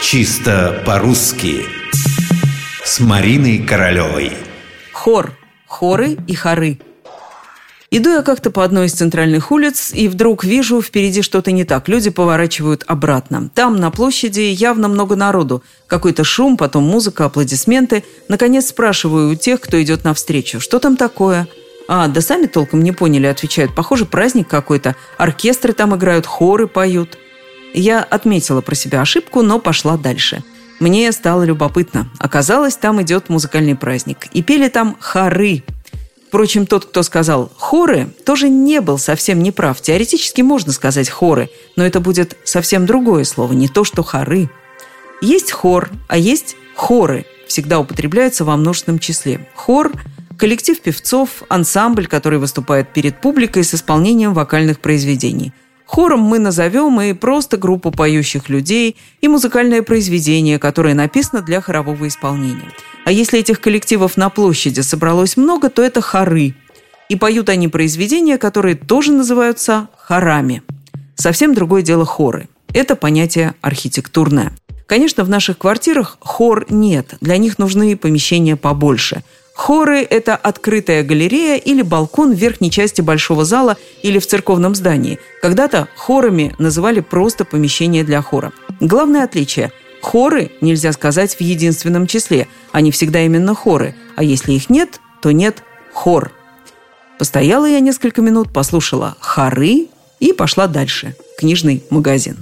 Чисто по-русски С Мариной Королевой Хор, хоры и хоры Иду я как-то по одной из центральных улиц, и вдруг вижу, впереди что-то не так. Люди поворачивают обратно. Там, на площади, явно много народу. Какой-то шум, потом музыка, аплодисменты. Наконец спрашиваю у тех, кто идет навстречу, что там такое? А, да сами толком не поняли, отвечают. Похоже, праздник какой-то. Оркестры там играют, хоры поют. Я отметила про себя ошибку, но пошла дальше. Мне стало любопытно. Оказалось, там идет музыкальный праздник. И пели там хоры – Впрочем, тот, кто сказал «хоры», тоже не был совсем неправ. Теоретически можно сказать «хоры», но это будет совсем другое слово, не то что «хоры». Есть хор, а есть хоры. Всегда употребляются во множественном числе. Хор – коллектив певцов, ансамбль, который выступает перед публикой с исполнением вокальных произведений – Хором мы назовем и просто группу поющих людей, и музыкальное произведение, которое написано для хорового исполнения. А если этих коллективов на площади собралось много, то это хоры. И поют они произведения, которые тоже называются хорами. Совсем другое дело хоры. Это понятие архитектурное. Конечно, в наших квартирах хор нет. Для них нужны помещения побольше – Хоры – это открытая галерея или балкон в верхней части большого зала или в церковном здании. Когда-то хорами называли просто помещение для хора. Главное отличие – хоры нельзя сказать в единственном числе. Они всегда именно хоры. А если их нет, то нет хор. Постояла я несколько минут, послушала хоры и пошла дальше. Книжный магазин.